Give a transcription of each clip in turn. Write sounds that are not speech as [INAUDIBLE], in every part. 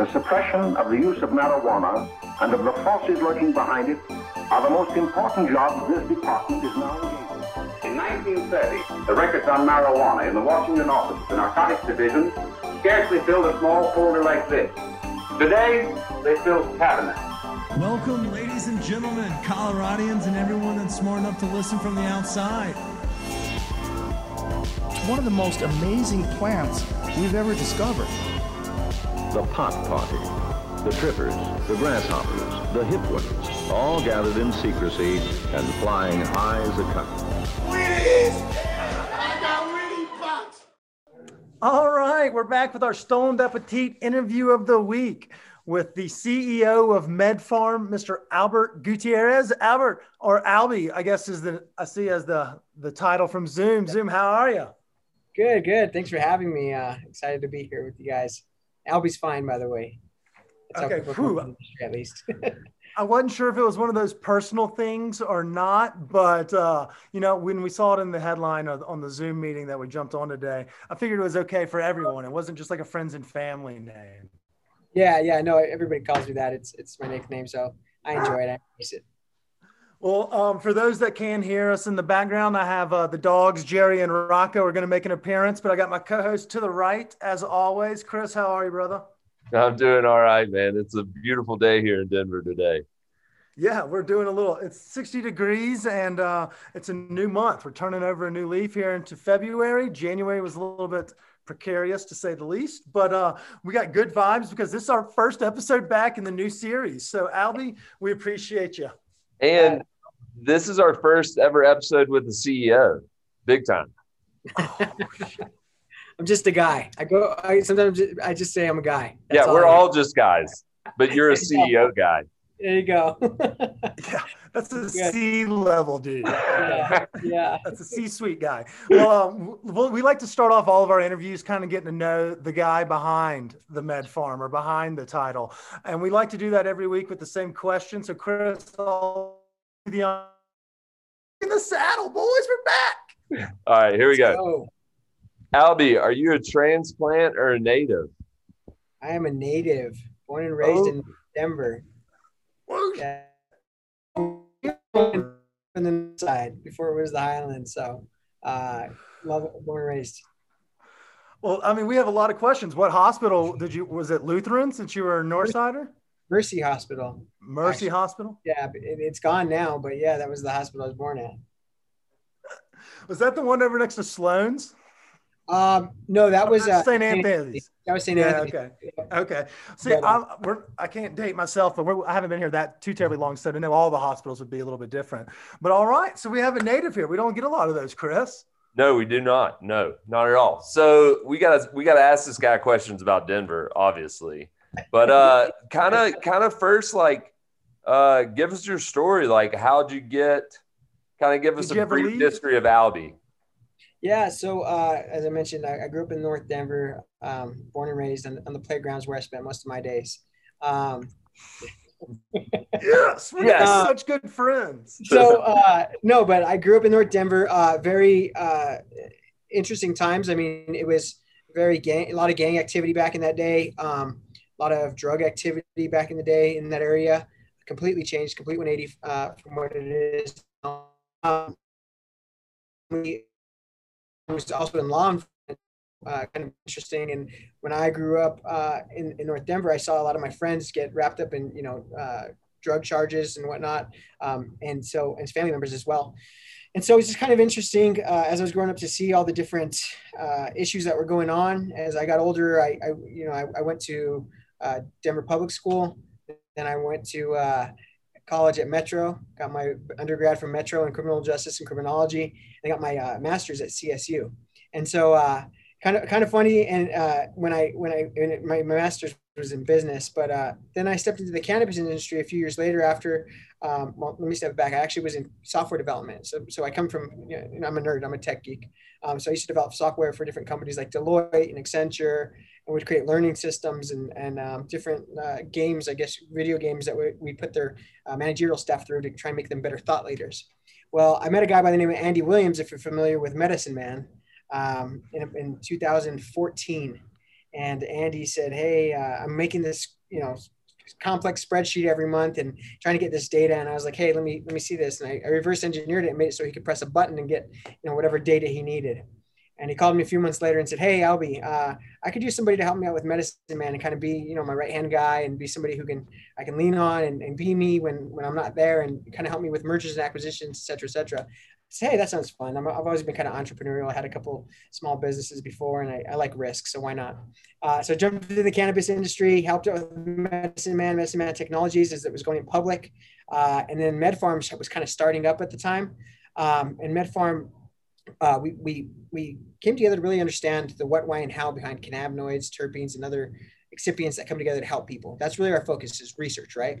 The suppression of the use of marijuana and of the forces lurking behind it are the most important jobs this department is now engaged in. In 1930, the records on marijuana in the Washington office of the Narcotics Division scarcely filled a small folder like this. Today, they fill cabinets. Welcome, ladies and gentlemen, Coloradians, and everyone that's smart enough to listen from the outside. It's one of the most amazing plants we've ever discovered. The pot party, the trippers, the grasshoppers, the hip ones, all gathered in secrecy and flying high as a kite. All right, we're back with our Stoned Appetite interview of the week with the CEO of MedPharm, Mr. Albert Gutierrez. Albert or Albie, I guess is the I see as the the title from Zoom. Zoom, how are you? Good, good. Thanks for having me. Uh, excited to be here with you guys. Albie's fine, by the way. That's Okay, people come whew. to the industry, at least. [LAUGHS] I wasn't sure if it was one of those personal things or not, but uh, you know, when we saw it in the headline on the Zoom meeting that we jumped on today, I figured it was okay for everyone. It wasn't just like a friends and family name. yeah, yeah. No, everybody calls me that. It's it's my nickname, so I enjoy it. I embrace it. Well, um, for those that can hear us in the background, I have uh, the dogs, Jerry and Rocco, are going to make an appearance, but I got my co-host to the right, as always. Chris, how are you, brother? I'm doing all right, man. It's a beautiful day here in Denver today. Yeah, we're doing a little. It's 60 degrees and uh, it's a new month. We're turning over a new leaf here into February. January was a little bit precarious to say the least, but uh, we got good vibes because this is our first episode back in the new series. So, Albie, we appreciate you. And this is our first ever episode with the CEO. Big time. [LAUGHS] I'm just a guy. I go. I sometimes I just say I'm a guy. That's yeah, we're I am. all just guys, but you're a [LAUGHS] CEO guy. There you go. [LAUGHS] Yeah, that's a Yeah. C level dude. yeah, yeah. That's a C-suite guy. Well, um, well, we like to start off all of our interviews kind of getting to know the guy behind the MedPharm or behind the title, and we like to do that every week with the same question. So, Chris, I'll the in the saddle, boys, we're back. All right, here we go. So, Albie, are you a transplant or a native? I am a native, born and raised Oh. in Denver. Whoosh. Yeah. From the side before it was the Highlands. So, uh, love it. Born and raised. Well, I mean, we have a lot of questions. What hospital did you? Was it Lutheran since you were a Northsider? Mercy Hospital. Mercy Actually- Hospital. Yeah, it, it's gone now, but yeah, that was the hospital I was born at. Was that the one over next to Sloan's? Um, no, that was uh, St. Anthony's. That was St. Yeah. Anthony. Okay. Okay. See, But, I'm, we're, I can't date myself, but we're, I haven't been here that too terribly long, so to know all the hospitals would be a little bit different. But all right, so we have a native here. We don't get a lot of those, Chris. No, we do not. No, not at all. So we gotta we gotta ask this guy questions about Denver, obviously. But uh kind of kind of first like uh give us your story. Like how'd you get kind of give us Did a brief leave? history of Albie. Yeah, so uh, as I mentioned, I, I grew up in North Denver, um, born and raised on, on the playgrounds where I spent most of my days. Um, Yes, we Yes. got such good friends. so uh, no, but I grew up in North Denver. Uh, very uh, interesting times. I mean, it was very gang, a lot of gang activity back in that day. Um, a lot of drug activity back in the day in that area. completely changed, complete 180 uh, from what it is. Um, we was also in law enforcement, uh, kind of interesting. And when I grew up uh, in, in North Denver, I saw a lot of my friends get wrapped up in, you know, uh, drug charges and whatnot. Um, and so, and family members as well. And so it's just kind of interesting uh, as I was growing up to see all the different uh, issues that were going on. As I got older, I, I you know, I, I went to uh, Denver Public School. Then I went to college at Metro, got my undergrad from Metro in criminal justice and criminology. I got my uh, master's at CSU. And so uh, kind of kind of funny. And uh, when I when I my, my master's was in business, but uh, then I stepped into the cannabis industry a few years later. After, um, well, let me step back. I actually was in software development. So so I come from you know, I'm a nerd. I'm a tech geek. Um, so I used to develop software for different companies like Deloitte and Accenture and would create learning systems and, and um, different uh, games, I guess, video games that we, we put their uh, managerial staff through to try and make them better thought leaders. Well, I met a guy by the name of Andy Williams, if you're familiar with Medicine Man, um, in, in 2014. And Andy said, Hey, uh, I'm making this, you know, complex spreadsheet every month and trying to get this data. And I was like, Hey, let me, let me see this. And I, I reverse engineered it and made it so he could press a button and get, you know, whatever data he needed. And he called me a few months later and said, Hey, Albie, uh, I could use somebody to help me out with medicine, man, and kind of be, you know, my right hand guy and be somebody who can, I can lean on and, and be me when, when I'm not there and kind of help me with mergers and acquisitions, et cetera, et cetera. say, hey, that sounds fun. i have always been kind of entrepreneurial. I had a couple small businesses before and I, I like risk, so why not? Uh, so I jumped into the cannabis industry, helped out with Medicine Man, Medicine Man Technologies as it was going public. Uh, and then MedPharm was kind of starting up at the time. Um, and MedPharm uh, we, we, we came together to really understand the what, why, and how behind cannabinoids, terpenes, and other excipients that come together to help people. That's really our focus is research, right?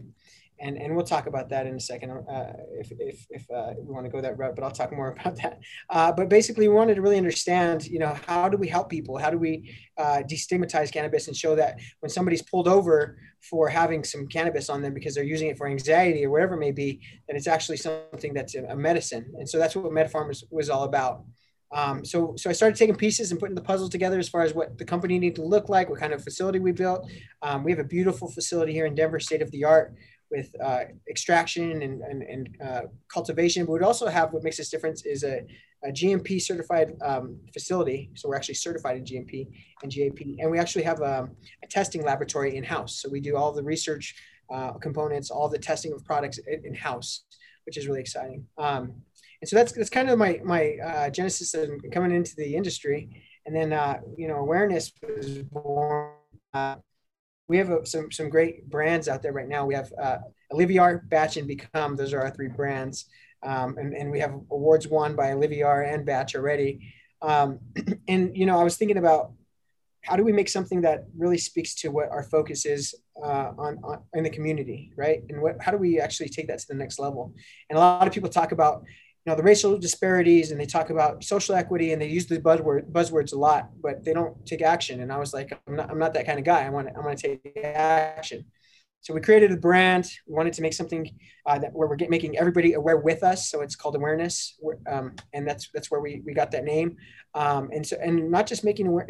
and and we'll talk about that in a second uh, if if, if uh, we want to go that route but i'll talk more [LAUGHS] about that uh, but basically we wanted to really understand you know how do we help people how do we uh, destigmatize cannabis and show that when somebody's pulled over for having some cannabis on them because they're using it for anxiety or whatever it may be that it's actually something that's a medicine. And so that's what MedPharm was, was all about. Um, so, so I started taking pieces and putting the puzzle together as far as what the company needed to look like, what kind of facility we built. Um, we have a beautiful facility here in Denver, state of the art with uh, extraction and, and, and uh, cultivation, but we also have what makes us different is a, a GMP certified um, facility. So we're actually certified in GMP and GAP, and we actually have a, um, a testing laboratory in house. So we do all the research uh, components, all the testing of products in house, which is really exciting. Um, and so that's that's kind of my my uh, genesis and coming into the industry, and then uh, you know awareness was born uh, we have a, some some great brands out there right now. We have uh, Aliviar, Batch, and Become. Those are our three brands, um, and and we have awards won by Olivier and Batch already. Um, [CLEARS THROAT] and you know, I was thinking about how do we make something that really speaks to what our focus is uh, on, on in the community, right? And what how do we actually take that to the next level? And a lot of people talk about you know the racial disparities and they talk about social equity and they use the buzzword buzzwords a lot but they don't take action. And i was like i'm not, I'm not that kind of guy. I want to i want to take action. So we created a brand. We wanted to make something uh, that where we're making everybody aware with us. So it's called awareness um, and that's that's where we, we got that name. Um, and so and not just making aware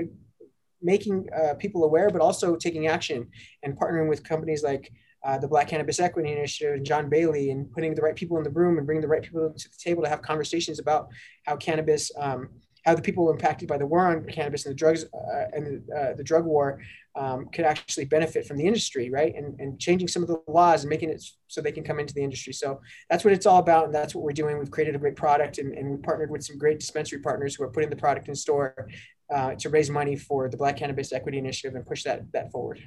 making uh, people aware but also taking action and partnering with companies like uh, the Black Cannabis Equity Initiative and John Bailey and putting the right people in the room and bringing the right people to the table to have conversations about how cannabis, um, how the people impacted by the war on cannabis and the drugs uh, and the, uh, the, drug war um, could actually benefit from the industry, right? And, and changing some of the laws and making it so they can come into the industry. So that's what it's all about. And that's what we're doing. We've created a great product and, and we partnered with some great dispensary partners who are putting the product in store uh, to raise money for the Black Cannabis Equity Initiative and push that, that forward.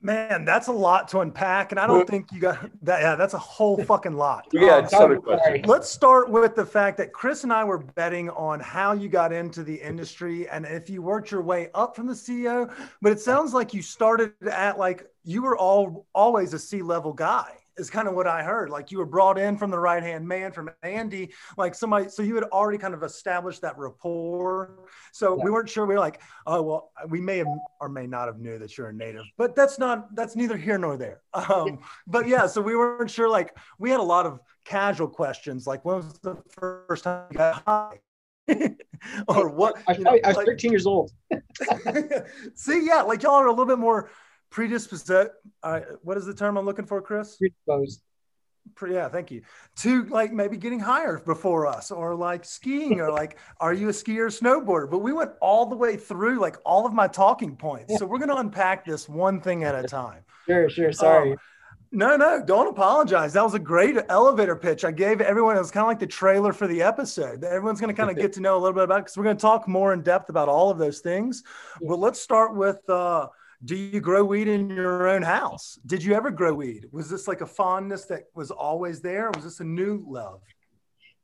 Man, that's a lot to unpack, and I don't think you got that. Yeah, that's a whole fucking lot. Yeah, um, Let's start with the fact that Chris and I were betting on how you got into the industry and if you worked your way up from the CEO. But it sounds like you started at like you were all always a C level guy is kind of what I heard. Like you were brought in from the right hand man from Andy, like somebody. So you had already kind of established that rapport. So yeah. we weren't sure. We were like, oh well, we may have or may not have knew that you're a native, but that's not that's neither here nor there. [LAUGHS] Um, but yeah, so we weren't sure. Like we had a lot of casual questions, like when was the first time you got high? [LAUGHS] or what? I, I, I was like, 13 years old. [LAUGHS] see, yeah, like y'all are a little bit more predisposed. Uh, what is the term I'm looking for, Chris? Predisposed. Yeah, thank you. To like maybe getting higher before us, or like skiing, or like, [LAUGHS] are you a skier or snowboarder? But we went all the way through like all of my talking points. So we're going to unpack this one thing at a time. [LAUGHS] Sure, sure. Sorry. Um, no, no, don't apologize. That was a great elevator pitch. I gave everyone, it was kind of like the trailer for the episode. Everyone's going to kind of get to know a little bit about because we're going to talk more in depth about all of those things. But let's start with uh, do you grow weed in your own house? Did you ever grow weed? Was this like a fondness that was always there? was this a new love?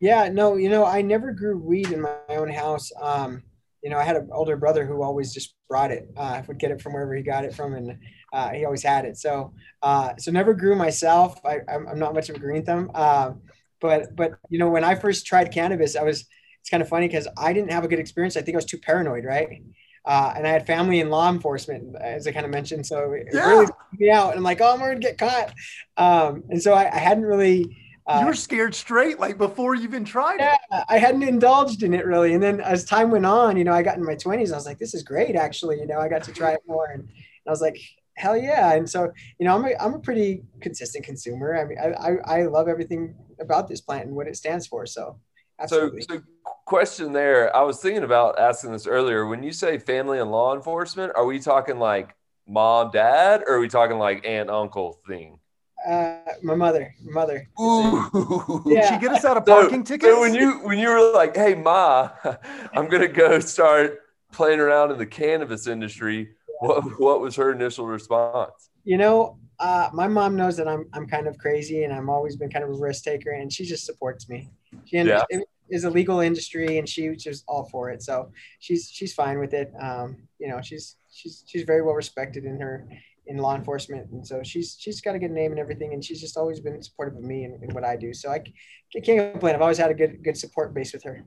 Yeah, no, you know, I never grew weed in my own house. Um, you know, I had an older brother who always just brought it. Uh, I would get it from wherever he got it from, and uh, he always had it. So, uh, so never grew myself. I, am not much of a green thumb. Uh, but, but you know, when I first tried cannabis, I was. It's kind of funny because I didn't have a good experience. I think I was too paranoid, right? Uh, and I had family in law enforcement, as I kind of mentioned. So it yeah. really me out. And I'm like, oh, I'm going to get caught. Um, and so I, I hadn't really. Uh, you were scared straight, like before you even tried yeah, it. I hadn't indulged in it really. And then as time went on, you know, I got in my 20s. I was like, this is great, actually. You know, I got to try it [LAUGHS] more. And I was like, hell yeah and so you know i'm a, I'm a pretty consistent consumer i mean I, I, I love everything about this plant and what it stands for so absolutely. so, so question there i was thinking about asking this earlier when you say family and law enforcement are we talking like mom dad or are we talking like aunt uncle thing uh, my mother, my mother. Ooh, yeah. she get us out of [LAUGHS] parking so, tickets? So when you when you were like, "Hey, ma, [LAUGHS] I'm gonna go start playing around in the cannabis industry," what, what was her initial response? You know, uh, my mom knows that I'm I'm kind of crazy and I'm always been kind of a risk taker, and she just supports me. She yeah. Is a legal industry, and she's just all for it. So she's she's fine with it. Um, you know, she's she's she's very well respected in her in law enforcement, and so she's she's got a good name and everything, and she's just always been supportive of me and, and what I do. So I, I can't complain. I've always had a good good support base with her.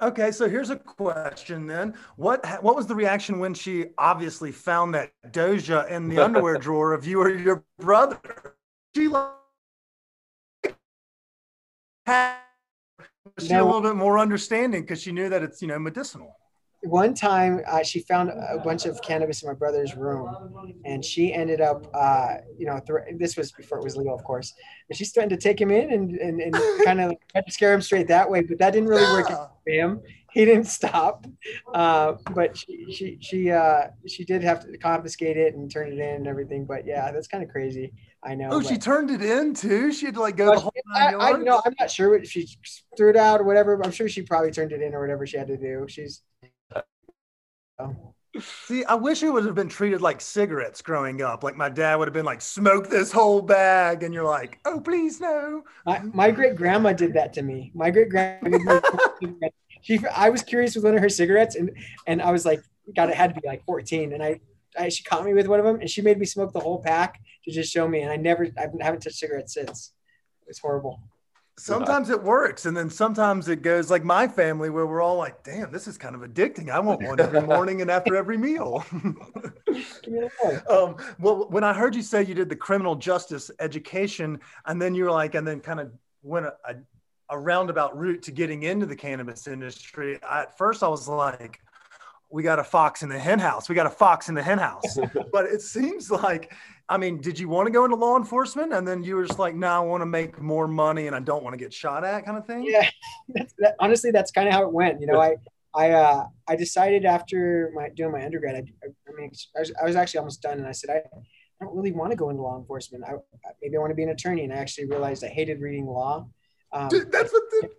Okay, so here's a question then. What what was the reaction when she obviously found that Doja in the underwear [LAUGHS] drawer of you or your brother? She like she had a little bit more understanding because she knew that it's you know medicinal. One time uh, she found a bunch of cannabis in my brother's room and she ended up uh, you know th- this was before it was legal of course but she's starting to take him in and, and, and [LAUGHS] kind of scare him straight that way but that didn't really work [GASPS] for him. He didn't stop uh, but she she she, uh, she did have to confiscate it and turn it in and everything but yeah that's kind of crazy I know. Oh, she turned it in too. She had to like go the whole I, I know. I'm not sure if she threw it out or whatever. I'm sure she probably turned it in or whatever she had to do. She's See, I wish it would have been treated like cigarettes growing up. Like my dad would have been like, "Smoke this whole bag," and you're like, "Oh, please no." My, my great grandma did that to me. My great grandma, [LAUGHS] she, I was curious with one of her cigarettes, and and I was like, God, it had to be like 14, and I, I she caught me with one of them, and she made me smoke the whole pack to just show me, and I never, I haven't touched cigarettes since. It's horrible. Sometimes it works and then sometimes it goes like my family where we're all like damn this is kind of addicting. I want one every morning and after every meal. [LAUGHS] Um, well when i heard you say you did the criminal justice education and then you were like and then kind of went a, a, a roundabout route to getting into the cannabis industry I, at first i was like we got a fox in the hen house we got a fox in the hen house [LAUGHS] but it seems like I mean, did you want to go into law enforcement and then you were just like, no, I want to make more money and I don't want to get shot at kind of thing? Yeah. [LAUGHS] that, honestly, that's kind of how it went. You know, I, I, uh, I decided after my doing my undergrad, I, I mean, I was, I was, actually almost done and I said, I, I don't really want to go into law enforcement. I, maybe I want to be an attorney. And I actually realized I hated reading law. Um, Dude, that's what the-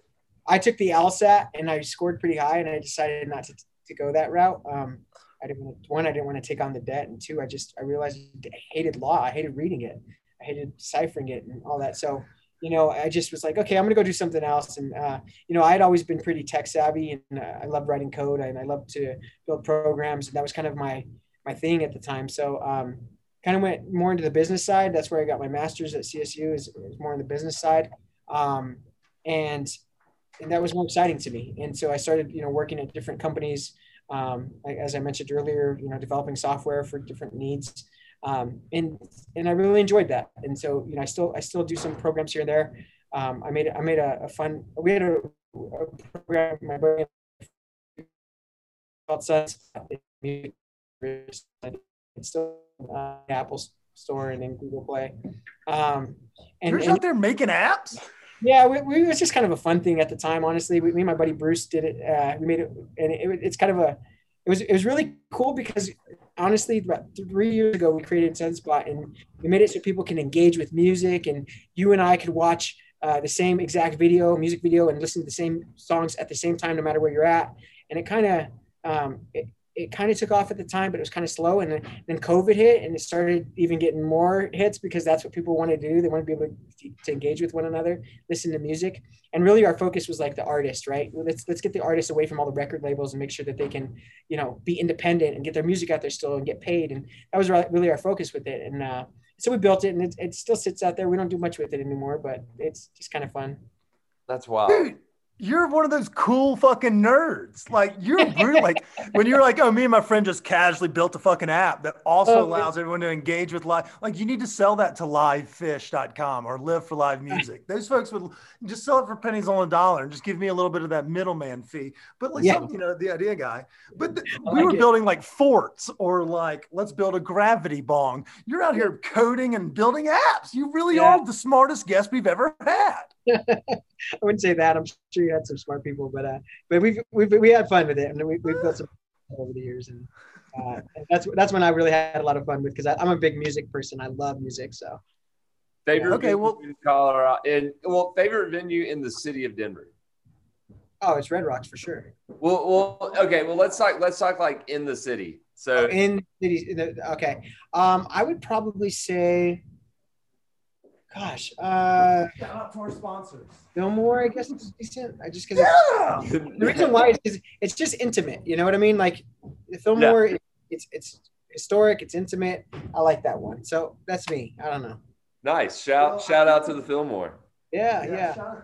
I took the LSAT and I scored pretty high and I decided not to, to go that route. Um, I didn't one, I didn't want to take on the debt. And two, I just, I realized I hated law. I hated reading it. I hated deciphering it and all that. So, you know, I just was like, okay, I'm to go do something else. And, uh, you know, I had always been pretty tech savvy and uh, I love writing code and I love to build programs. And that was kind of my, my thing at the time. So, um, kind of went more into the business side. That's where I got my master's at CSU is, is more on the business side. Um, and, and that was more exciting to me. And so I started, you know, working at different companies, um, as I mentioned earlier, you know, developing software for different needs. Um, and and I really enjoyed that. And so, you know, I still I still do some programs here and there. Um, I made I made a, a, fun. We had a, a program my Suns. It's still uh, Apple Store and in Google Play. Um, and, You're and, out there making apps. Yeah, we, we, it was just kind of a fun thing at the time. Honestly, we, me and my buddy Bruce did it. Uh, we made it, and it, it's kind of a. It was it was really cool because honestly, about three years ago, we created Sunspot, and we made it so people can engage with music, and you and I could watch uh, the same exact video, music video, and listen to the same songs at the same time, no matter where you're at. And it kind of um, it kind of took off at the time, but it was kind of slow. And then, then COVID hit and it started even getting more hits because that's what people wanted to do. They wanted to be able to, to engage with one another, listen to music. And really our focus was like the artist, right? Let's, let's get the artists away from all the record labels and make sure that they can, you know, be independent and get their music out there still and get paid. And that was really our focus with it. And uh, so we built it and it, it still sits out there. We don't do much with it anymore, but it's just kind of fun. That's wild you're one of those cool fucking nerds. Like you're brutal. like [LAUGHS] when you're like, oh, me and my friend just casually built a fucking app that also oh, allows everyone to engage with live. Like you need to sell that to livefish.com or live for live [LAUGHS] music. Those folks would just sell it for pennies on a dollar and just give me a little bit of that middleman fee. But like, yeah. you know, the idea guy. But th- like we were it. building like forts or like, let's build a gravity bong. You're out here coding and building apps. You really yeah. are the smartest guest we've ever had. I wouldn't say that. I'm sure you had some smart people, but uh, but we've we've we had fun with it, and we, we've built some [LAUGHS] over the years, and, uh, and that's that's when I really had a lot of fun with because I'm a big music person. I love music, so. Favorite okay, well, in Colorado, and well, favorite venue in the city of Denver. Oh, it's Red Rocks for sure. Well, well, okay. Well, let's talk. Let's talk like in the city. So oh, in cities. Okay. Um, I would probably say gosh, uh, shout out to our sponsors. Fillmore, I guess it's decent. I just because yeah! the reason why is it's just intimate. You know what I mean? Like the Fillmore, yeah. it's it's historic, it's intimate. I like that one. So that's me. I don't know. Nice shout well, shout out to the Fillmore. Yeah, yeah. yeah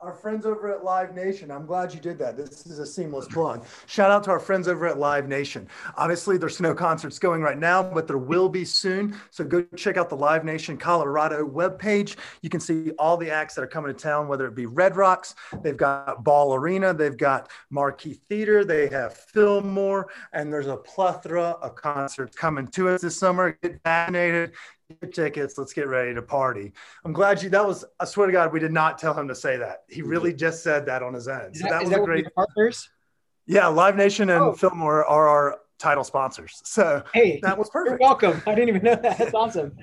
our friends over at Live Nation. I'm glad you did that. This is a seamless plug. Shout out to our friends over at Live Nation. Obviously, there's no concerts going right now, but there will be soon. So go check out the Live Nation Colorado webpage. You can see all the acts that are coming to town, whether it be Red Rocks, they've got Ball Arena, they've got Marquee Theater, they have Fillmore, and there's a plethora of concerts coming to us this summer. Get vaccinated, tickets. Let's get ready to party. I'm glad you. That was. I swear to God, we did not tell him to say that. He really just said that on his end. So that, that was that a great partners. Yeah, Live Nation and oh. Fillmore are our title sponsors. So hey, that was perfect. You're welcome. I didn't even know that. That's [LAUGHS] awesome.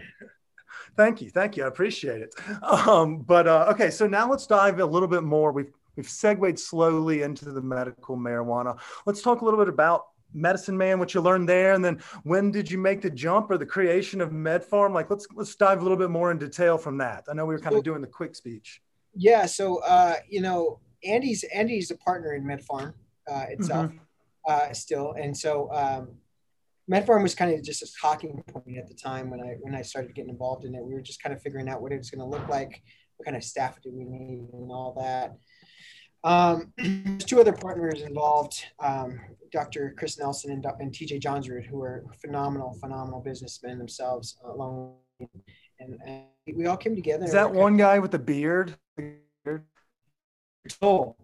thank you, thank you. I appreciate it. Um, but uh, okay, so now let's dive a little bit more. We've we've segued slowly into the medical marijuana. Let's talk a little bit about medicine man what you learned there and then when did you make the jump or the creation of medpharm? Like let's let's dive a little bit more in detail from that. I know we were kind of doing the quick speech. Yeah so uh you know andy's andy's a partner in medpharm uh itself mm-hmm. uh still and so um medpharm was kind of just a talking point at the time when i when i started getting involved in it. We were just kind of figuring out what it was going to look like what kind of staff do we need and all that um, there's two other partners involved, um, Dr. Chris Nelson and, and TJ Johnsrud, who are phenomenal, phenomenal businessmen themselves, along and, and we all came together. Is that one guy with the beard? Toll.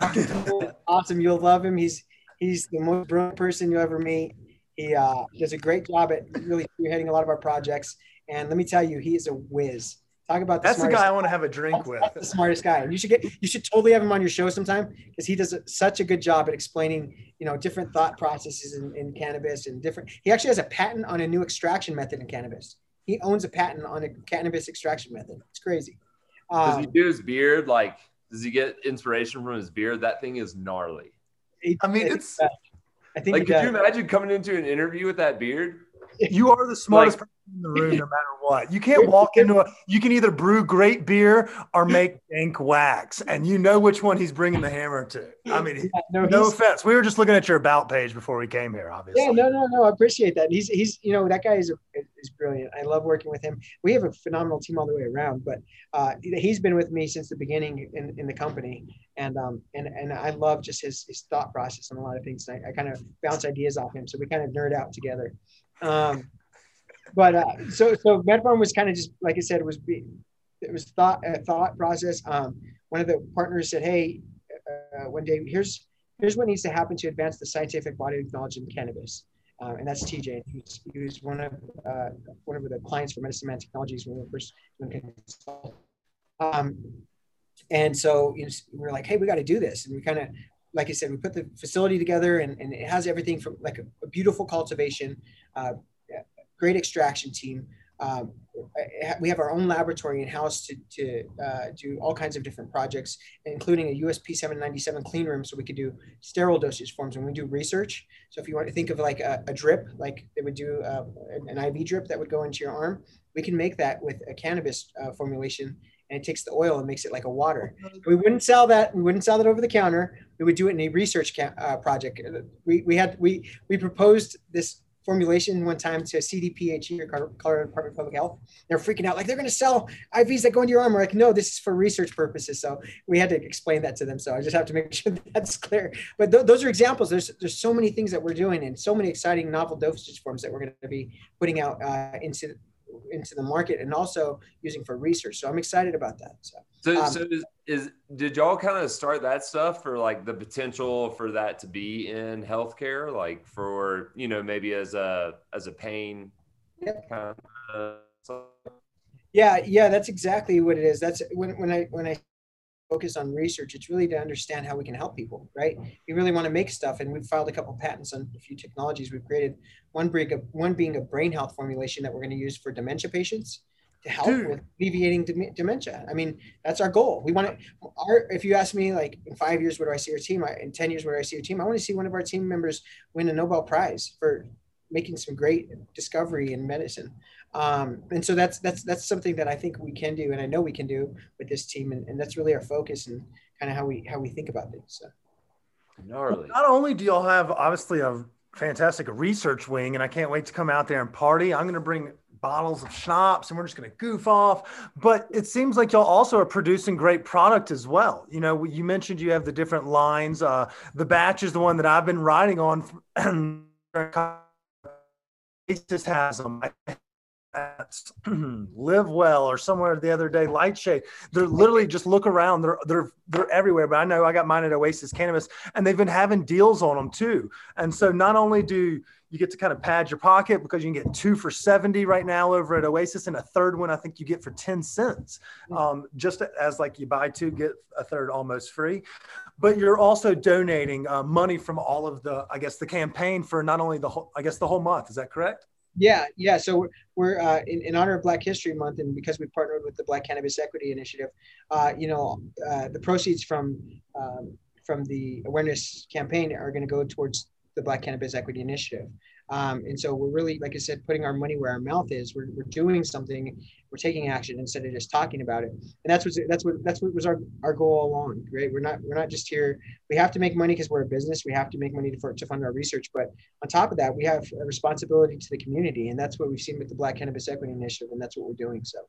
[LAUGHS] awesome. You'll love him. He's he's the most brilliant person you ever meet. He uh, does a great job at really heading a lot of our projects. And let me tell you, he is a whiz. Talk about the that's the guy I want to have a drink that's, with. That's the smartest guy. And you should get you should totally have him on your show sometime because he does such a good job at explaining you know different thought processes in, in cannabis and different. He actually has a patent on a new extraction method in cannabis. He owns a patent on a cannabis extraction method. It's crazy. Um, does he do his beard like? Does he get inspiration from his beard? That thing is gnarly. I mean, it's. I think. Like, could you imagine coming into an interview with that beard? [LAUGHS] You are the smartest like, person in the room, no matter what. You can't walk into a. You can either brew great beer or make dank wax, and you know which one he's bringing the hammer to. I mean, yeah, no, no offense. We were just looking at your about page before we came here, obviously. Yeah, no, no, no. I appreciate that. He's he's you know that guy is a, is brilliant. I love working with him. We have a phenomenal team all the way around, but uh, he's been with me since the beginning in, in the company, and um and and I love just his his thought process on a lot of things. I, I kind of bounce ideas off him, so we kind of nerd out together. Um, but uh, so so MedPharm was kind of just like I said, it was it was thought a thought process. Um, one of the partners said, "Hey, uh, one day here's here's what needs to happen to advance the scientific body of knowledge in cannabis." uh, and that's TJ. He was, he was one of uh, one of the clients for Medicine Man Technologies when we were first doing um, and so you know, we were like, hey, we got to do this, and we kind of like I said, we put the facility together and, and it has everything from like a, a beautiful cultivation, uh, great extraction team. Um, we have our own laboratory in house to, to uh, do all kinds of different projects, including a USP 797 clean room, so we could do sterile dosage forms when we do research. So if you want to think of like a, a drip, like they would do uh, an IV drip that would go into your arm, we can make that with a cannabis uh, formulation and it takes the oil and makes it like a water. We wouldn't sell that. We wouldn't sell that over the counter. We would do it in a research ca- uh, project. We, we had we we proposed this formulation one time to CDPHE or Colorado Department of Public Health. They're freaking out like they're going to sell IVs that go into your arm. We're like, no, this is for research purposes. So we had to explain that to them. So I just have to make [LAUGHS] sure that that's clear. But th- those are examples. There's there's so many things that we're doing and so many exciting novel dosage forms that we're going to be putting out uh, into into the market and also using for research. So I'm excited about that. So, so, um, so is, is, did y'all kind of start that stuff for like the potential for that to be in healthcare, like for you know maybe as a as a pain kind of yeah, yeah, that's exactly what it is. That's when when I when I focus on research, it's really to understand how we can help people, right? We really want to make stuff, and we've filed a couple patents on a few technologies we've created. One being a, one being a brain health formulation that we're going to use for dementia patients to help Dude. with alleviating dementia. I mean, that's our goal. We want to. Our, if you ask me, like in five years, where do I see your team? in ten years, where do I see your team? I want to see one of our team members win a Nobel Prize for making some great discovery in medicine. Um, and so that's that's that's something that I think we can do, and I know we can do with this team, and, and that's really our focus and kind of how we how we think about things. So. Gnarly. Not only do y'all have obviously a fantastic research wing, and I can't wait to come out there and party. I'm going to bring bottles of schnapps and we're just going to goof off. But it seems like y'all also are producing great product as well. You know, you mentioned you have the different lines. Uh, the batch is the one that I've been riding on. [CLEARS THROAT] it just has them [CLEARS THROAT] LivWell or somewhere the other day, Lightshade They're literally just look around. They're they're they're everywhere. But I know I got mine at Oasis Cannabis, and they've been having deals on them too. And so not only do you get to kind of pad your pocket because you can get two for 70 right now over at Oasis, and a third one I think you get for 10 cents. Um, just as like you buy two, get a third almost free. But you're also donating uh, money from all of the, I guess, the campaign for not only the whole, I guess, the whole month. Is that correct? Yeah, yeah. So we're uh, in, in, honor of Black History Month, and because we partnered with the Black Cannabis Equity Initiative, uh, you know, uh, the proceeds from um, from the awareness campaign are going to go towards the Black Cannabis Equity Initiative. Um, and so we're really, like I said, putting our money where our mouth is. We're, we're doing something. We're taking action instead of just talking about it. And that's what that's what that's what was our, our goal all along. Right? We're not we're not just here. We have to make money because we're a business. We have to make money to, to fund our research. But on top of that, we have a responsibility to the community, and that's what we've seen with the Black Cannabis Equity Initiative, and that's what we're doing. So.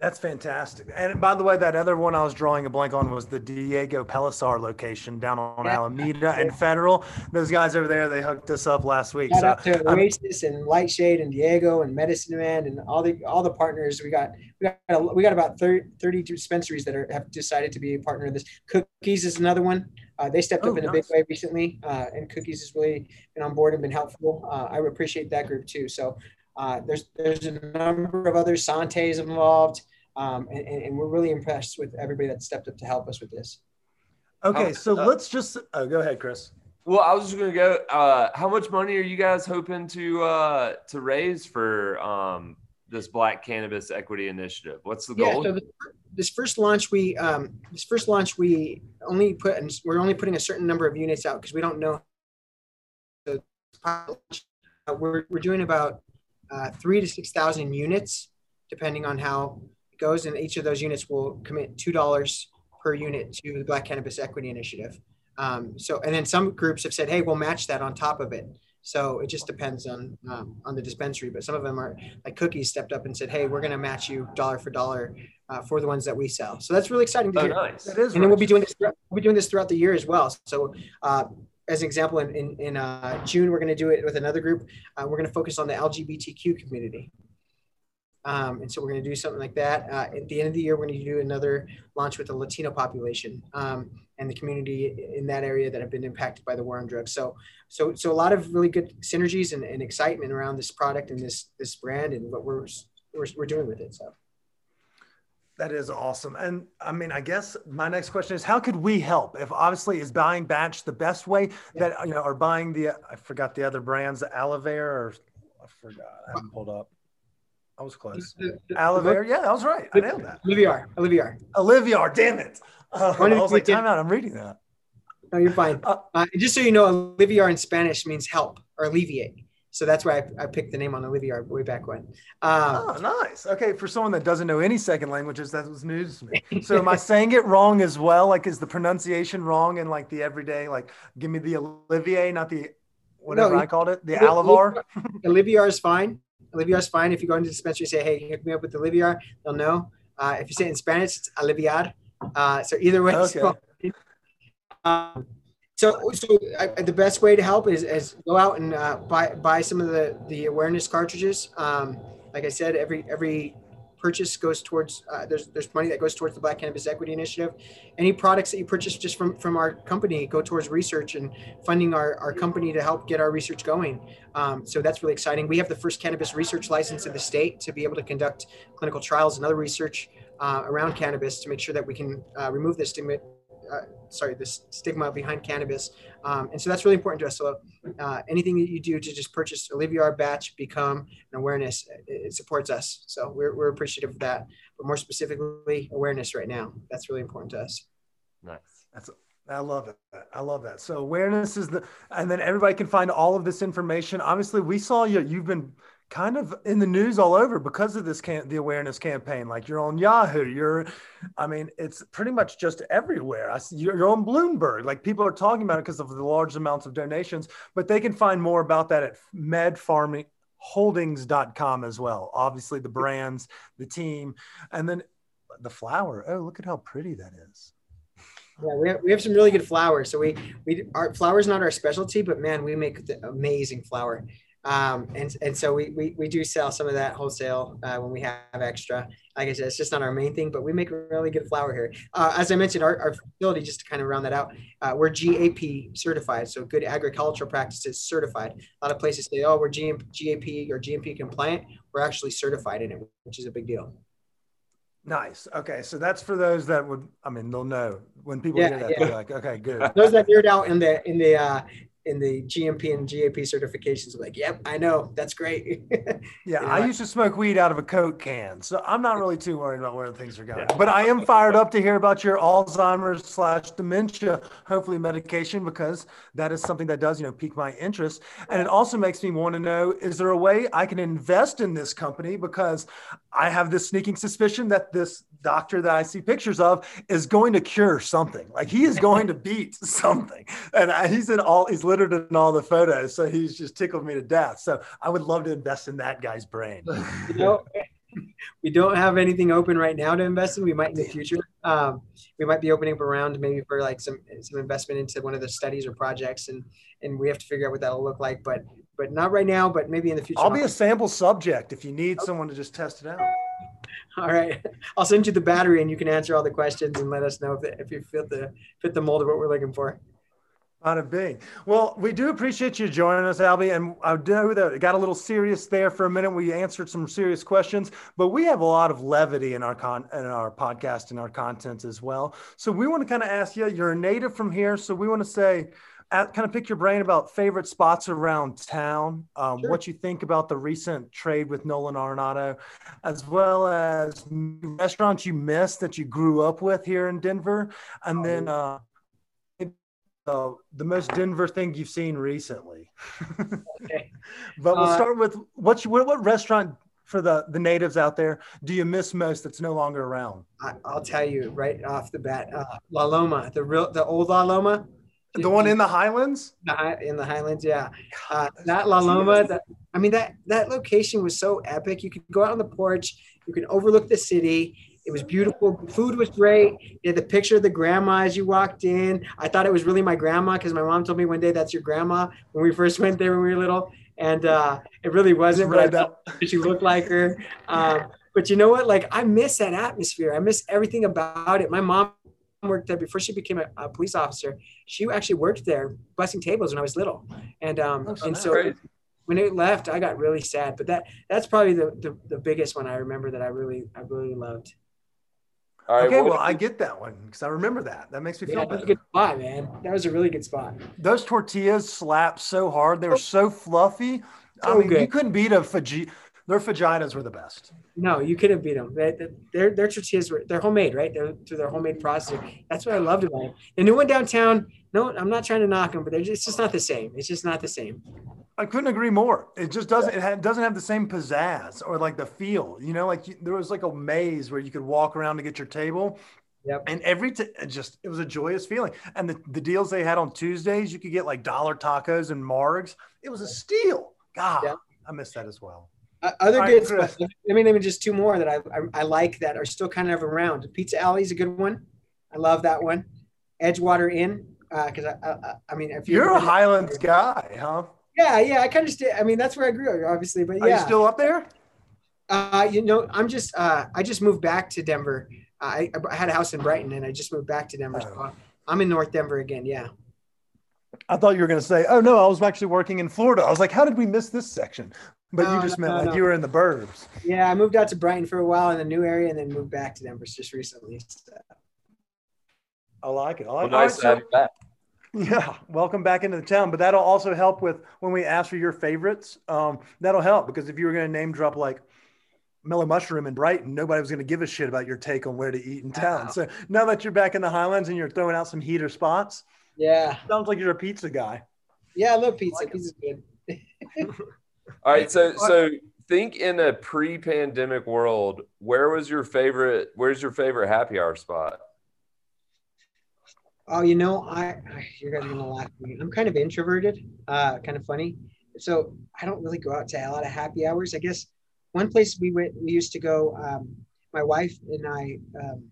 That's fantastic. And by the way, that other one I was drawing a blank on was the Diego Pellicer location down on yeah. Alameda and Federal. Those guys over there, they hooked us up last week. Shout so, out to Oasis and Lightshade and Diego and Medicine Man and all the all the partners. We got we got we got about 30, 30 dispensaries that are, have decided to be a partner of this. Cookies is another one. Uh, they stepped oh, up in nice. a big way recently, uh, and Cookies has really been on board and been helpful. Uh, I appreciate that group too. So uh, there's there's a number of other Santes involved, um, and, and, we're really impressed with everybody that stepped up to help us with this. Okay, so uh, let's just oh, go ahead, Chris. Well, I was just going to go. Uh, how much money are you guys hoping to uh, to raise for um, this Black Cannabis Equity Initiative? What's the goal? Yeah, so this first launch, we um, this first launch we only put and we're only putting a certain number of units out because we don't know. So we're we're doing about uh, three to 6,000 units, depending on how it goes. And each of those units will commit $2 per unit to the Black Cannabis Equity Initiative. Um, so, and then some groups have said, hey, we'll match that on top of it. So it just depends on um, on the dispensary, but some of them are like Cookies stepped up and said, "Hey, we're going to match you dollar for dollar uh, for the ones that we sell." So that's really exciting to oh, hear. Nice. That is, and then we'll be doing this. We'll be doing this throughout the year as well. So uh, as an example, in, in, in uh, June, we're going to do it with another group. Uh, we're going to focus on the LGBTQ community. Um, and so we're going to do something like that. Uh, at the end of the year, we're going to do another launch with the Latino population um, and the community in that area that have been impacted by the war on drugs. So, so, so a lot of really good synergies and, and excitement around this product and this this brand and what we're we're, we're doing with it. So. That is awesome. And I mean, I guess my next question is how could we help? If obviously is buying batch the best way that, you know, or buying the, I forgot the other brands, the Alivair or I forgot, I haven't pulled up. I was close. Alivair. Yeah, I was right. I nailed that. Oliviar. Oliviar. Oliviar. Damn it. Uh, I was like, time out. I'm reading that. No, you're fine. Uh, uh, just so you know, Oliviar in Spanish means help or alleviate. So that's why I, I picked the name on Olivier way back when. Um, oh, nice. Okay, for someone that doesn't know any second languages, that was news to me. [LAUGHS] So am I saying it wrong as well? Like, is the pronunciation wrong in like the everyday? Like, give me the Olivier, not the whatever no, I called it, the Alivar. [LAUGHS] Olivier is fine. Olivier is fine. If you go into the dispensary, say, "Hey, hook me up with Olivier," they'll know. Uh, if you say it in Spanish, it's Aliviar. Uh, so either way, okay. um, so, so I, the best way to help is, is go out and uh, buy buy some of the the awareness cartridges. Um, like I said, every every purchase goes towards uh, there's there's money that goes towards the Black Cannabis Equity Initiative. Any products that you purchase just from from our company go towards research and funding our, our company to help get our research going. Um, so that's really exciting. We have the first cannabis research license in the state to be able to conduct clinical trials and other research uh, around cannabis to make sure that we can uh, remove the stigma uh, sorry, this stigma behind cannabis. Um, and so that's really important to us. So uh, anything that you do to just purchase Olivier batch, become an awareness, it, it, supports us. So we're, we're appreciative of that, but more specifically awareness right now. That's really important to us. Nice. That's I love it. I love that. So awareness is the, and then everybody can find all of this information. Obviously, we saw you. You've been kind of in the news all over because of this can the awareness campaign like you're on yahoo you're i mean it's pretty much just everywhere I see you're on bloomberg like people are talking about it because of the large amounts of donations but they can find more about that at medfarmingholdings.com as well obviously the brands the team and then the flower oh look at how pretty that is yeah, we have, we have some really good flowers. So we we our flower is not our specialty, but man, we make amazing flower. Um, and, and so we, we, we do sell some of that wholesale uh, when we have extra. Like I said, it's just not our main thing, but we make really good flower here. Uh, as I mentioned, our, our facility, just to kind of round that out, uh, we're GAP certified. So good agricultural practices certified. A lot of places say, oh, we're GM, GAP or GMP compliant. We're actually certified in it, which is a big deal. Nice. Okay, so that's for those that would. I mean, they'll know when people yeah, hear that. Yeah. They're like, okay, good. Those that nerd out in the in the uh, in the GMP and GAP certifications. I'm like, yep, I know. That's great. [LAUGHS] yeah, you know, I used to smoke weed out of a Coke can. So I'm not really too worried about where things are going. Yeah. But I am fired up to hear about your Alzheimer's slash dementia, hopefully medication, because that is something that does, you know, pique my interest. And it also makes me want to know, is there a way I can invest in this company? Because I have this sneaking suspicion that this doctor that I see pictures of is going to cure something. Like he is [LAUGHS] going to beat something. And he's in all, he's littered in all the photos. So he's just tickled me to death. So I would love to invest in that guy's brain. [LAUGHS] You know, [LAUGHS] we don't have anything open right now to invest in. We might in the future. Um, we might be opening up around maybe for like some some investment into one of the studies or projects, and and we have to figure out what that'll look like. But but not right now. But maybe in the future. I'll be a sample subject if you need okay. someone to just test it out. [LAUGHS] All right, I'll send you the battery, and you can answer all the questions and let us know if, if you fit the fit the mold of what we're looking for. On a big. Well, we do appreciate you joining us, Albie. And I know that it got a little serious there for a minute. We answered some serious questions, but we have a lot of levity in our con in our podcast and our content as well. So we want to kind of ask you, you're a native from here. So we want to say, kind of pick your brain about favorite spots around town, um, sure. what you think about the recent trade with Nolan Arenado, as well as restaurants you missed that you grew up with here in Denver. And then oh. uh, uh, the most Denver thing you've seen recently. [LAUGHS] okay. But we'll uh, start with what, what what restaurant for the the natives out there do you miss most that's no longer around? I, will tell you right off the bat, uh, La Loma, the real the old La Loma. The one in the Highlands? in the Highlands, yeah. Uh, that La Loma, that, I mean, that that location was so epic. You could go out on the porch, you can overlook the city it was beautiful. Food was great. You had the picture of the grandma as you walked in. I thought it was really my grandma because my mom told me one day that's your grandma when we first went there when we were little. And uh, it really wasn't, but I she looked like her. Um, but you know what? Like I miss that atmosphere. I miss everything about it. My mom worked there before she became a, a police officer. She actually worked there busting tables when I was little, and um, Oh, and so Great. when it left, I got really sad. But that that's probably the, the the biggest one I remember that I really I really loved. All right. okay, what- well, I get that one because I remember that. That makes me Yeah, feel that was a better. good spot, man. That was a really good spot. Those tortillas slapped so hard; they were so fluffy. I So mean, you couldn't beat a faji. Their fajitas were the best. No, you couldn't beat them. They, they- their their tortillas were they're homemade, right? They're through their homemade process. That's what I loved about them. And the new one downtown. No, I'm not trying to knock them, but they're just, it's just not the same. It's just not the same. I couldn't agree more. It just doesn't. It doesn't have the same pizzazz or like the feel. You know, like you, there was like a maze where you could walk around to get your table. Yep. And every t- just it was a joyous feeling. And the, the deals they had on Tuesdays, you could get like dollar tacos and margs. It was a steal. God, Yeah. I miss that as well. Uh, other right, good spots. I mean, even just two more that I, I I like that are still kind of around. Pizza Alley is a good one. I love that one. Edgewater Inn because I, I I- I mean if You're a Highlands guy, huh? yeah yeah I kind of stay. I mean that's where I grew up obviously, but Are yeah. you still up there? Uh, you know, I'm just uh, I just moved back to Denver. I, I had a house in Brighton, and I just moved back to Denver. Oh. So I'm in North Denver again. Yeah. I thought you were going to say, "Oh no, I was actually working in Florida." I was like, "How did we miss this section?" But No, you just no, meant no, like no. you were in the burbs. Yeah, I moved out to Brighton for a while in a new area, and then moved back to Denver just recently. So, I like it. I well, like it. nice to have you back. [LAUGHS] Yeah, welcome back into the town. But that'll also help with when we ask for your favorites. Um, that'll help because if you were going to name drop like Mellow Mushroom in Brighton, nobody was going to give a shit about your take on where to eat in town. Wow. So now that you're back in the Highlands and you're throwing out some heater spots, yeah, sounds like you're a pizza guy. yeah, I love pizza. like it. Pizza's good. [LAUGHS] All right. So so think in a pre-pandemic world, where was your favorite? Where's your favorite happy hour spot? Oh, you know, I, I you guys are gonna laugh at me. I'm kind of introverted, uh, kind of funny. So I don't really go out to a lot of happy hours. I guess one place we went, we used to go. Um, my wife and I um,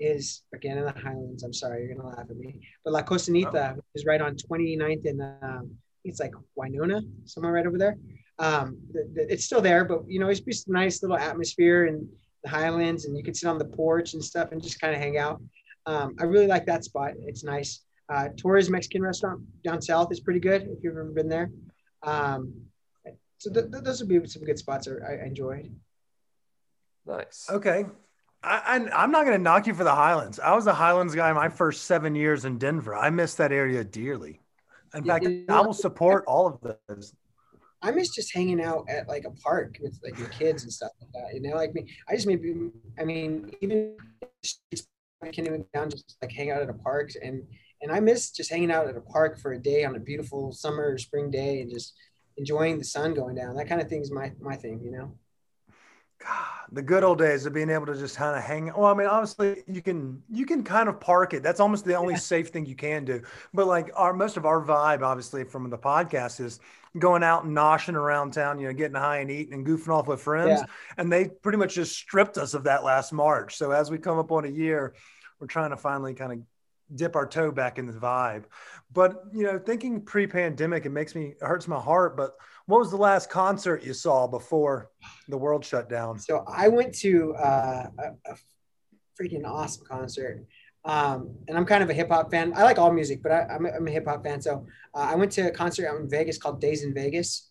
is again in the Highlands. I'm sorry, you're gonna laugh at me, but La Costanita is right on 29th and um, it's like Winona, somewhere right over there. Um, the, the, it's still there, but you know, it's just a nice little atmosphere in the Highlands, and you can sit on the porch and stuff and just kind of hang out. Um, I really like that spot. It's nice. Uh, Torres Mexican restaurant down south is pretty good if you've ever been there. Um, so th- th- those would be some good spots I, I enjoyed. Nice. Okay. I, I, I'm not going to knock you for the Highlands. I was a Highlands guy my first seven years in Denver. I miss that area dearly. In fact, I will support all of those. I miss just hanging out at like a park with like your kids and stuff like that. You know, like me, I just maybe, I mean, even I can't even down just like hang out at a park and and I miss just hanging out at a park for a day on a beautiful summer or spring day and just enjoying the sun going down. That kind of thing is my my thing. You know. God, the good old days of being able to just kind of hang. Well, I mean, obviously you can you can kind of park it. That's almost the only safe thing you can do. But like our most of our vibe, obviously from the podcast, is going out and noshing around town. You know, getting high and eating and goofing off with friends. Yeah. And they pretty much just stripped us of that last March. So as we come up on a year, we're trying to finally kind of dip our toe back in the vibe. But you know, thinking pre-pandemic, it makes me it hurts my heart. But what was the last concert you saw before the world shut down? So I went to uh, a, a freaking awesome concert. Um, and I'm kind of a hip hop fan. I like all music, but I, I'm, a, a hip hop fan. So uh, I went to a concert out in Vegas called Days in Vegas,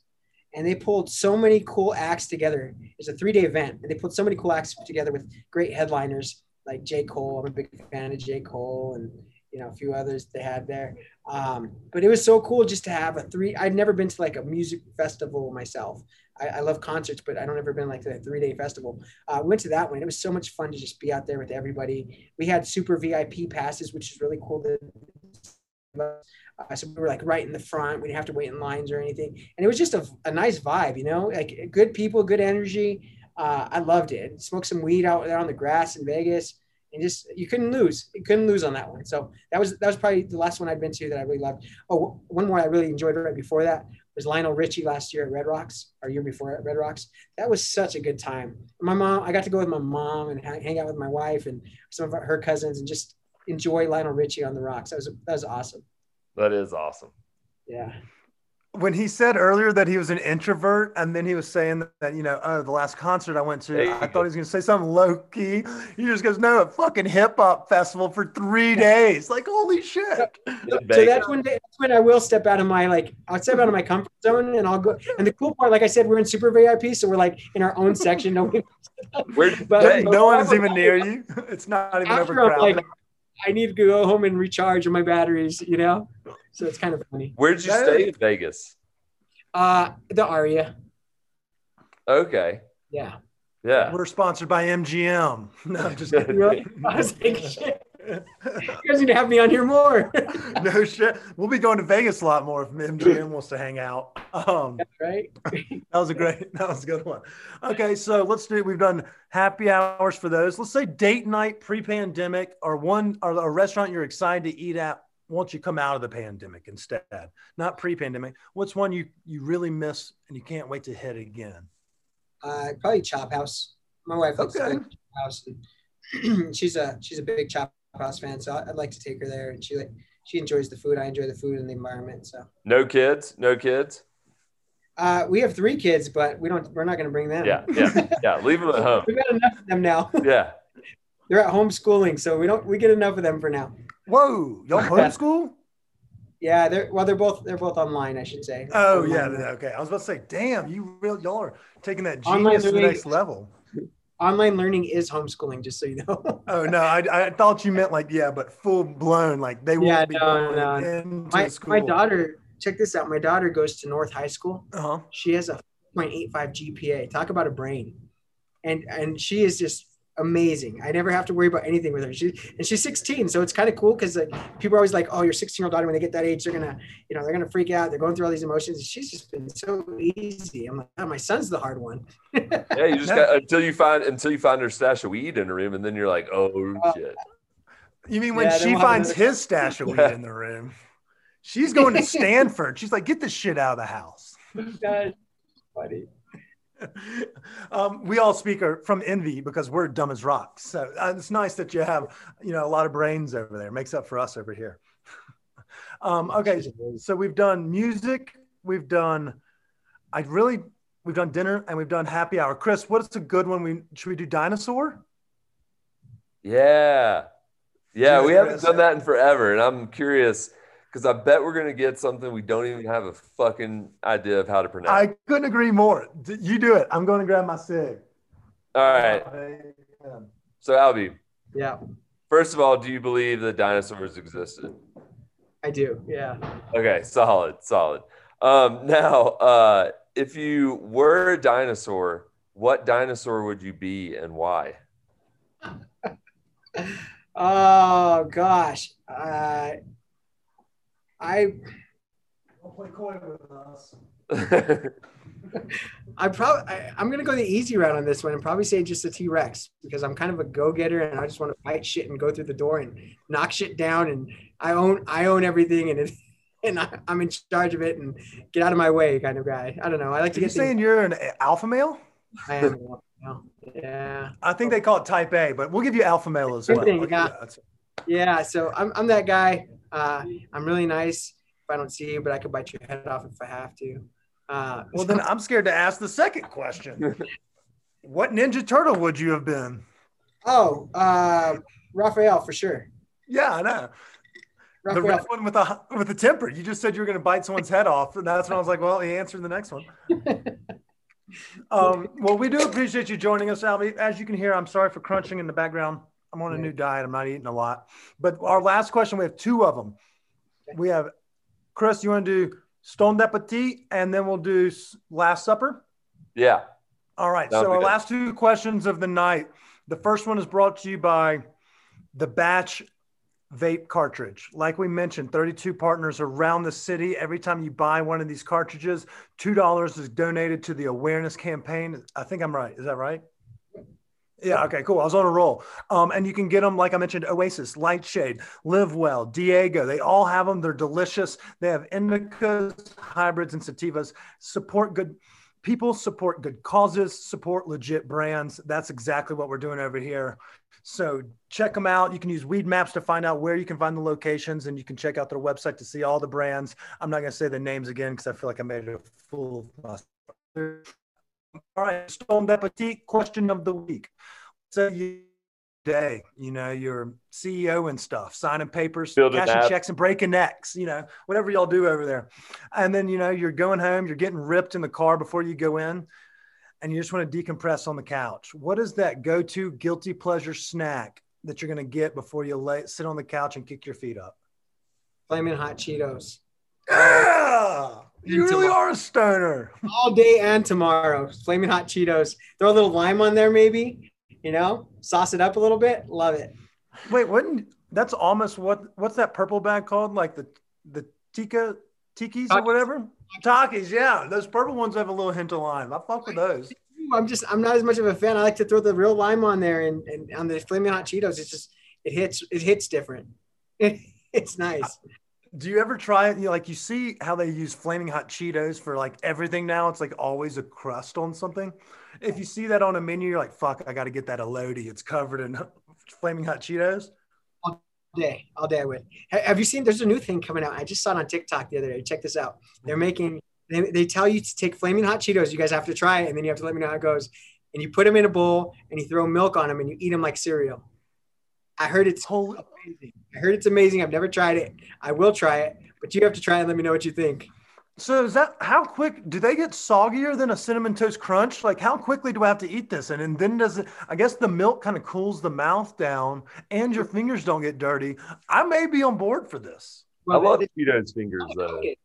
and they pulled so many cool acts together. It's a three day event, and they put so many cool acts together with great headliners like J. Cole. I'm a big fan of J. Cole, and you know a few others they had there. Um, but it was so cool just to have a three. I'd never been to like a music festival myself. I, I love concerts, but I don't ever been like to a three day festival. Uh, went to that one. It was so much fun to just be out there with everybody. We had super VIP passes, which is really cool. To, uh, so we were like right in the front. We didn't have to wait in lines or anything, and it was just a, a nice vibe, you know, like good people, good energy. Uh, I loved it. Smoked some weed out there on the grass in Vegas, and just you couldn't lose. You couldn't lose on that one. So that was that was probably the last one I'd been to that I really loved. Oh, one more I really enjoyed right before that was Lionel Richie last year at Red Rocks, or year before at Red Rocks. That was such a good time. My mom, I got to go with my mom and hang hang out with my wife and some of her cousins and just enjoy Lionel Richie on the rocks. That was that was awesome. That is awesome. Yeah. When he said earlier that he was an introvert, and then he was saying that, you know, oh, the last concert I went to, I thought he was going to say something low key. He just goes, no, a fucking hip hop festival for three days. Like, holy shit. So that's when that's when I will step out of my like I'll step out of my comfort zone and I'll go. And the cool part, like I said, we're in super VIP, so we're like in our own section. [LAUGHS] No, Where'd but, Hey, no [LAUGHS] one is even near you. [LAUGHS] It's not even after I'm overcrowded. Like, I need to go home and recharge my batteries, you know. So it's kind of funny. Where'd you That stay is- in Vegas? Uh, the Aria, Okay. yeah. Yeah. We're sponsored by MGM. [LAUGHS] No, I'm just [LAUGHS] kidding. I was like, [LAUGHS] shit. You guys need to have me on here more. [LAUGHS] no shit. We'll be going to Vegas a lot more if MGM wants to hang out. Um, right? [LAUGHS] that was a great, that was a good one. Okay, so let's do. It. We've done happy hours for those. Let's say date night pre-pandemic, or one, or a restaurant you're excited to eat at once you come out of the pandemic instead, not pre-pandemic. What's one you you really miss and you can't wait to hit again? Uh, probably Chop House. My wife likes Okay. to Chop House, and [CLEARS THROAT] she's a she's a big Chop House fan, so I'd like to take her there. And she like she enjoys the food. I enjoy the food and the environment. So No kids? No kids? uh, we have three kids, but we don't. We're not going to bring them. Yeah. Yeah. Yeah. Leave them at [LAUGHS] home. We've got enough of them now. [LAUGHS] Yeah. They're at homeschooling, so we don't. We get enough of them for now. Whoa, y'all [LAUGHS] homeschool? Yeah, they're well. They're both. They're both online, I should say. Oh yeah, okay. I was about to say, damn, you real y'all are taking that Online genius to the next level. Online learning is homeschooling, just so you know. [LAUGHS] Oh no, I, I thought you meant like yeah, but full blown, like they Yeah, won't be no, going no. into my school. my daughter. Check this out. My daughter goes to North High School. Uh-huh. She has a 0.85 GPA. Talk about a brain, and and she is just amazing. I never have to worry about anything with her. She and she's 16, so it's kind of cool because like people are always like, "Oh, your 16 year old daughter when they get that age, they're gonna, you know, they're gonna freak out. They're going through all these emotions." And she's just been so easy. I'm like, oh, my son's the hard one. [LAUGHS] Yeah. You just got until you find until you find her stash of weed in her room, and then you're like, oh uh, shit. You mean when Yeah, she finds another- his stash of [LAUGHS] weed in the room? She's going to [LAUGHS] Stanford. She's like, get this shit out of the house. That's funny. [LAUGHS] um, we all speak from envy because we're dumb as rocks. So uh, it's nice that you have, you know, a lot of brains over there. Makes up for us over here. [LAUGHS] um, okay, so we've done music. We've done, I really, we've done dinner and we've done happy hour. Chris, what's a good one? We should we do dinosaur? Yeah. Yeah. Yeah, We haven't yes. done that in forever, and I'm curious because I bet we're gonna get something we don't even have a fucking idea of how to pronounce. I couldn't agree more. D- You do it. I'm going to grab my cig. All right. So Albie, Yeah, first of all, do you believe that dinosaurs existed? I do. Yeah. Okay, solid, solid. Um, now, uh, if you were a dinosaur, what dinosaur would you be and why? [LAUGHS] Oh gosh. Uh, I Don't play coy with us. I probably I, I'm gonna go the easy route on this one and probably say just a T Rex because I'm kind of a go getter and I just want to fight shit and go through the door and knock shit down and I own I own everything and it, [LAUGHS] and I, I'm in charge of it and get out of my way kind of guy. I don't know. I like Are to you get saying things. you're an alpha male? I am. you. Yeah. I think they call it type A, but we'll give you alpha male as well. Good thing, yeah. Yeah. So I'm I'm that guy. Uh, I'm really nice if I don't see you, but I could bite your head off if I have to. Uh, Well, then I'm scared to ask the second question. what Ninja Turtle would you have been? oh, uh, Raphael for sure. Yeah, I know. The Raphael red one with a with a temper. You just said you were going to bite someone's head off, and that's when I was like, "Well, he answered the next one." [LAUGHS] um, well, we do appreciate you joining us, Albie. As you can hear, I'm sorry for crunching in the background. I'm on a new diet. I'm not eating a lot. But our last question, we have two of them. We have Chris. You want to do Stone d'Appetit, and then we'll do Last Supper. yeah. All right. Sounds so our good. last two questions of the night. The first one is brought to you by the Batch vape cartridge. Like we mentioned, 32 partners around the city. Every time you buy one of these cartridges, $2 is donated to the awareness campaign. I think I'm right. Is that right? Yeah. Okay. Cool. I was on a roll. Um, and you can get them, like I mentioned, Oasis, Lightshade, LivWell, Diego. They all have them. They're delicious. They have indicas, hybrids, and sativas. Support good people support good causes, support legit brands. That's exactly what we're doing over here. So check them out. You can use Weedmaps to find out where you can find the locations, and you can check out their website to see all the brands. I'm not going to say the names again because I feel like I made a fool of myself. All right, Stone Appetit question of the week. So you day, you know, you're CEO and stuff, signing papers, Building cashing apps. checks and breaking necks, you know, whatever y'all do over there. And then, you know, you're going home, you're getting ripped in the car before you go in and you just want to decompress on the couch. What is that go-to guilty pleasure snack that you're going to get before you lay, sit on the couch and kick your feet up? Flaming hot Cheetos Yeah, you really my- are a stoner. all day and tomorrow. Flaming hot Cheetos. Throw a little lime on there, maybe. You know, sauce it up a little bit. Love it. Wait, wouldn't that's almost what what's that purple bag called? Like the the Tika Tikis or whatever? Takis, yeah. Those purple ones have a little hint of lime. I fuck with those. I'm just I'm not as much of a fan. I like to throw the real lime on there and, and on the flaming hot Cheetos. It's just it hits it hits different. [LAUGHS] it's nice. Do you ever try it? You know, like you see how they use flaming hot Cheetos for like everything now. It's like always a crust on something. If you see that on a menu, you're like, fuck, I got to get that Elodie. It's covered in [LAUGHS] flaming hot Cheetos. All day, all day I would. Have you seen? There's a new thing coming out. I just saw it on TikTok the other day. Check this out. They're mm-hmm. making. They, they tell you to take flaming hot Cheetos. You guys have to try it, and then you have to let me know how it goes. And you put them in a bowl, and you throw milk on them, and you eat them like cereal. I heard it's Holy, amazing. I heard it's amazing. I've never tried it. I will try it, but you have to try it. and Let me know what you think. So is that how quick do they get soggier than a cinnamon toast crunch? Like how quickly do I have to eat this? And, and then does it I guess the milk kind of cools the mouth down and your fingers don't get dirty. I may be on board for this. I love they- Cheetos fingers they're though. coated.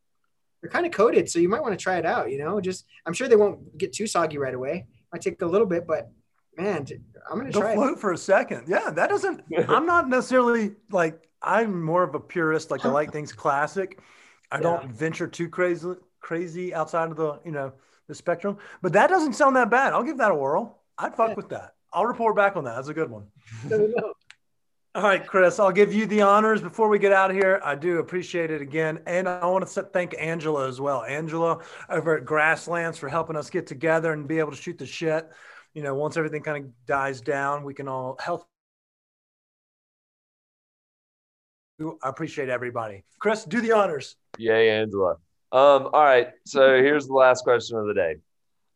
They're kind of coated, so you might want to try it out. You know, just I'm sure they won't get too soggy right away. Might take a little bit, but man, I'm gonna They'll try it. float for a second. Yeah, that doesn't [LAUGHS] I'm not necessarily like I'm more of a purist, like I like things [LAUGHS] classic. I don't venture too crazy crazy outside of the, you know, the spectrum. But that doesn't sound that bad. I'll give that a whirl. I'd fuck Yeah. with that. I'll report back on that. That's a good one. [LAUGHS] All right, Chris, I'll give you the honors before we get out of here. I do appreciate it again. And I want to thank Angela as well. Angela over at Grasslands for helping us get together and be able to shoot the shit. You know, once everything kind of dies down, we can all health. I appreciate everybody. Chris, do the honors. Yay, Angela. Um, all right. So here's the last question of the day.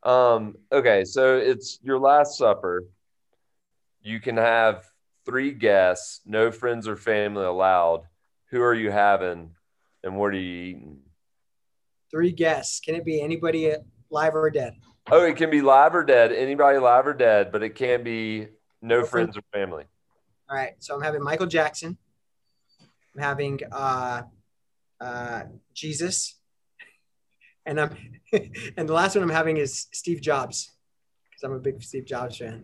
Um, okay, so it's your last supper. You can have three guests, no friends or family allowed. Who are you having and what are you eating? Three guests. Can it be anybody live or dead? Oh, it can be live or dead, anybody live or dead, but it can't be no friends or family. All right. So I'm having Michael Jackson. I'm having uh, uh, Jesus, and I'm [LAUGHS] and the last one I'm having is Steve Jobs because I'm a big Steve Jobs fan.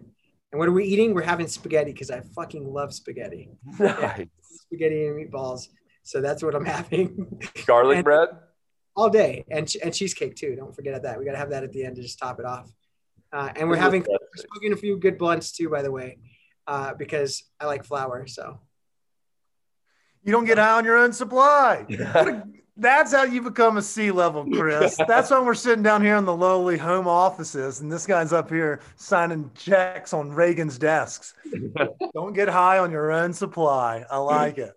And what are we eating? We're having spaghetti because I fucking love spaghetti. [LAUGHS] Nice. Spaghetti and meatballs. So that's what I'm [LAUGHS] having Garlic And- bread? All day, and and cheesecake too. Don't forget that. We got to have that at the end to just top it off. Uh, and we're having we're smoking a few good blunts too, by the way, uh, because I like flower. So You don't get high on your own supply. [LAUGHS] A- that's how you become a C level, Chris. [LAUGHS] That's why we're sitting down here in the lowly home offices, and this guy's up here signing checks on Reagan's desks. [LAUGHS] don't get high on your own supply. I like it.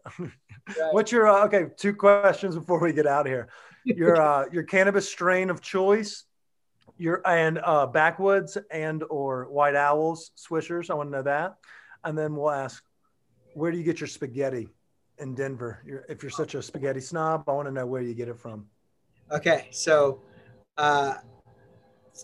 What's your uh, okay? Two questions before we get out of here. Your uh, your cannabis strain of choice, your and uh, backwoods and or white owls swishers. I want to know that, and then we'll ask, where do you get your spaghetti? in Denver. You're, if you're such a spaghetti snob, I want to know where you get it from. Okay, so, uh,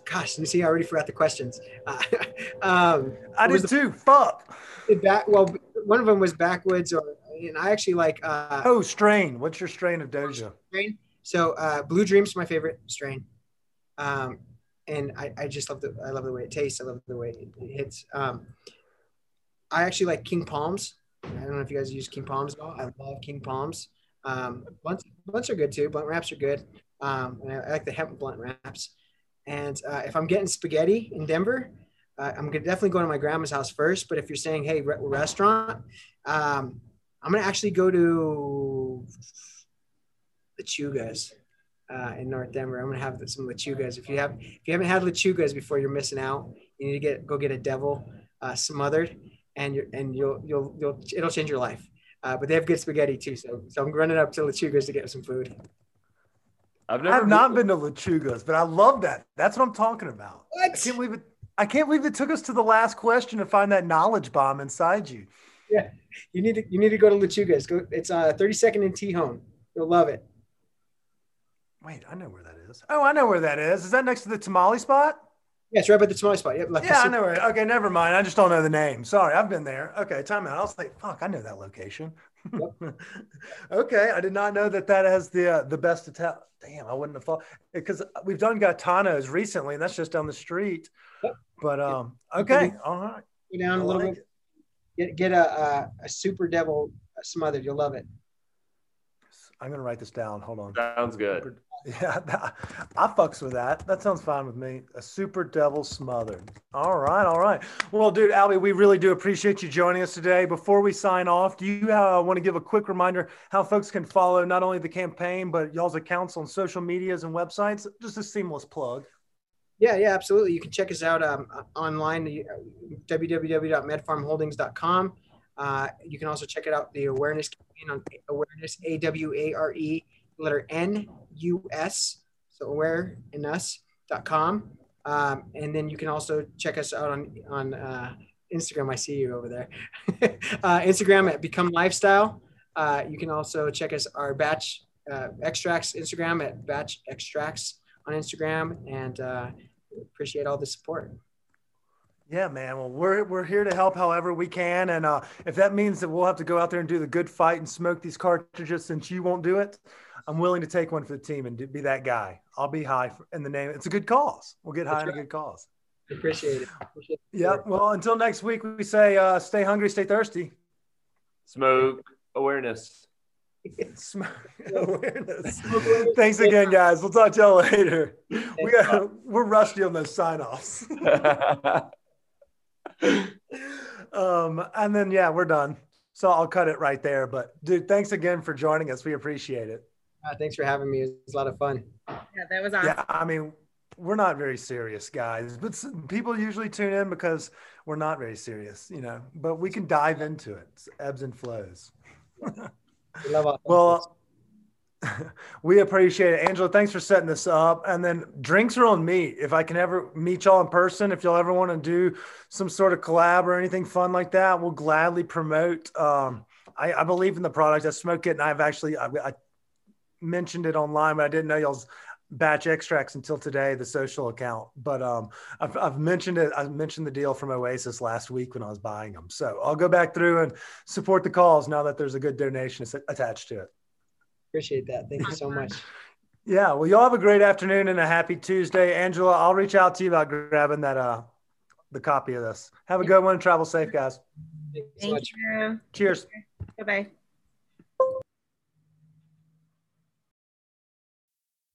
gosh, you see, I already forgot the questions. Uh, [LAUGHS] um, I did too. Fuck. the back. Well, one of them was backwoods, or and I actually like uh, Oh, strain. What's your strain of Doja? strain. So, uh, Blue Dreams is my favorite strain, um, and I, I just love the I love the way it tastes. I love the way it, it hits. Um, I actually like King Palms. I don't know if you guys use King Palms at all. I love King Palms. Um, blunts, blunts are good too. Blunt wraps are good. Um, and I, I like the hemp blunt wraps. And uh, if I'm getting spaghetti in Denver, uh, I'm gonna definitely go to my grandma's house first. But if you're saying, hey, re- restaurant, um, I'm gonna actually go to the Chugas. uh, in North Denver. I'm gonna have some Lechuga's. If you have if you haven't had Lechuga's before, you're missing out. You need to get go get a devil uh, smothered, and you and you'll you'll you'll it'll change your life. Uh, but they have good spaghetti too. So so I'm running up to Lechuga's to get some food. I've never I never have not been to Lechuga's, but I love that. That's what I'm talking about. I can't believe it. I can't believe it took us to the last question to find that knowledge bomb inside you. Yeah, you need to you need to go to Lechuga's. Go. It's uh 32nd and Tejon. You'll love it. Wait, I know where that is. Oh, I know where that is. Is that next to the tamale spot? Yeah, it's right by the tamale spot. Yep. like Yeah, I know where. Okay, never mind. I just don't know the name. Sorry, I've been there. Okay, time out. I was like, fuck, I know that location. [LAUGHS] okay, I did not know that that has the uh, the best Italian. Damn, I wouldn't have thought because we've done Gaetano's recently, and that's just down the street. Yep. But um, okay, all right. Go down I a little like bit. Get get a, a a super devil smothered. You'll love it. I'm gonna write this down. Hold on. Sounds good. [LAUGHS] Yeah, I fucks with that. That sounds fine with me. A super devil smothered. All right, all right. Well, dude, Albie, we really do appreciate you joining us today. Before we sign off, do you uh, want to give a quick reminder how folks can follow not only the campaign but y'all's accounts on social medias and websites? Just a seamless plug. Yeah, yeah, absolutely. You can check us out um, online, uh, www.medpharmholdings.com. Uh, you can also check it out the awareness campaign on awareness A W A R E letter N U S so aware in us.com. Um, and then you can also check us out on on uh, Instagram. I see you over there. [LAUGHS] uh, Instagram at Become Lifestyle. Uh, you can also check us our batch uh, extracts Instagram at batch extracts on Instagram, and uh, appreciate all the support. Yeah, man. Well, we're we're here to help however we can, and uh, if that means that we'll have to go out there and do the good fight and smoke these cartridges, since you won't do it, I'm willing to take one for the team and do, be that guy. I'll be high in the name. It's a good cause. We'll get high That's in a good cause. Appreciate it. Appreciate the Yeah. Well, until next week, we say uh, stay hungry, stay thirsty. Smoke awareness. [LAUGHS] [LAUGHS] Smoke awareness. Thanks again, guys. We'll talk to y'all later. We got we're rusty on those sign offs. [LAUGHS] um, and then yeah, we're done. So I'll cut it right there. But dude, thanks again for joining us. We appreciate it. Uh, thanks for having me. It was a lot of fun. Yeah, that was awesome. Yeah, I mean, we're not very serious guys, but people usually tune in because we're not very serious, you know. But we can dive into it. It's ebbs and flows. [LAUGHS] We love all Well, [LAUGHS] we appreciate it. Angela, thanks for setting this up. And then drinks are on me. If I can ever meet y'all in person, if y'all ever want to do some sort of collab or anything fun like that, we'll gladly promote. Um, I, I believe in the product. I smoke it, and I've actually I, I mentioned it online, but I didn't know y'all's batch extracts until today, the social account. But um, I've, I've mentioned it. I mentioned the deal from Oasis last week when I was buying them. So I'll go back through and support the cause now that there's a good donation attached to it. Appreciate that. Thank you so much. Yeah, well, y'all have a great afternoon and a happy Tuesday. Angela, I'll reach out to you about grabbing that uh the copy of this. Have a good one. Travel safe, guys. Thank you so Thank you. Cheers. Bye bye.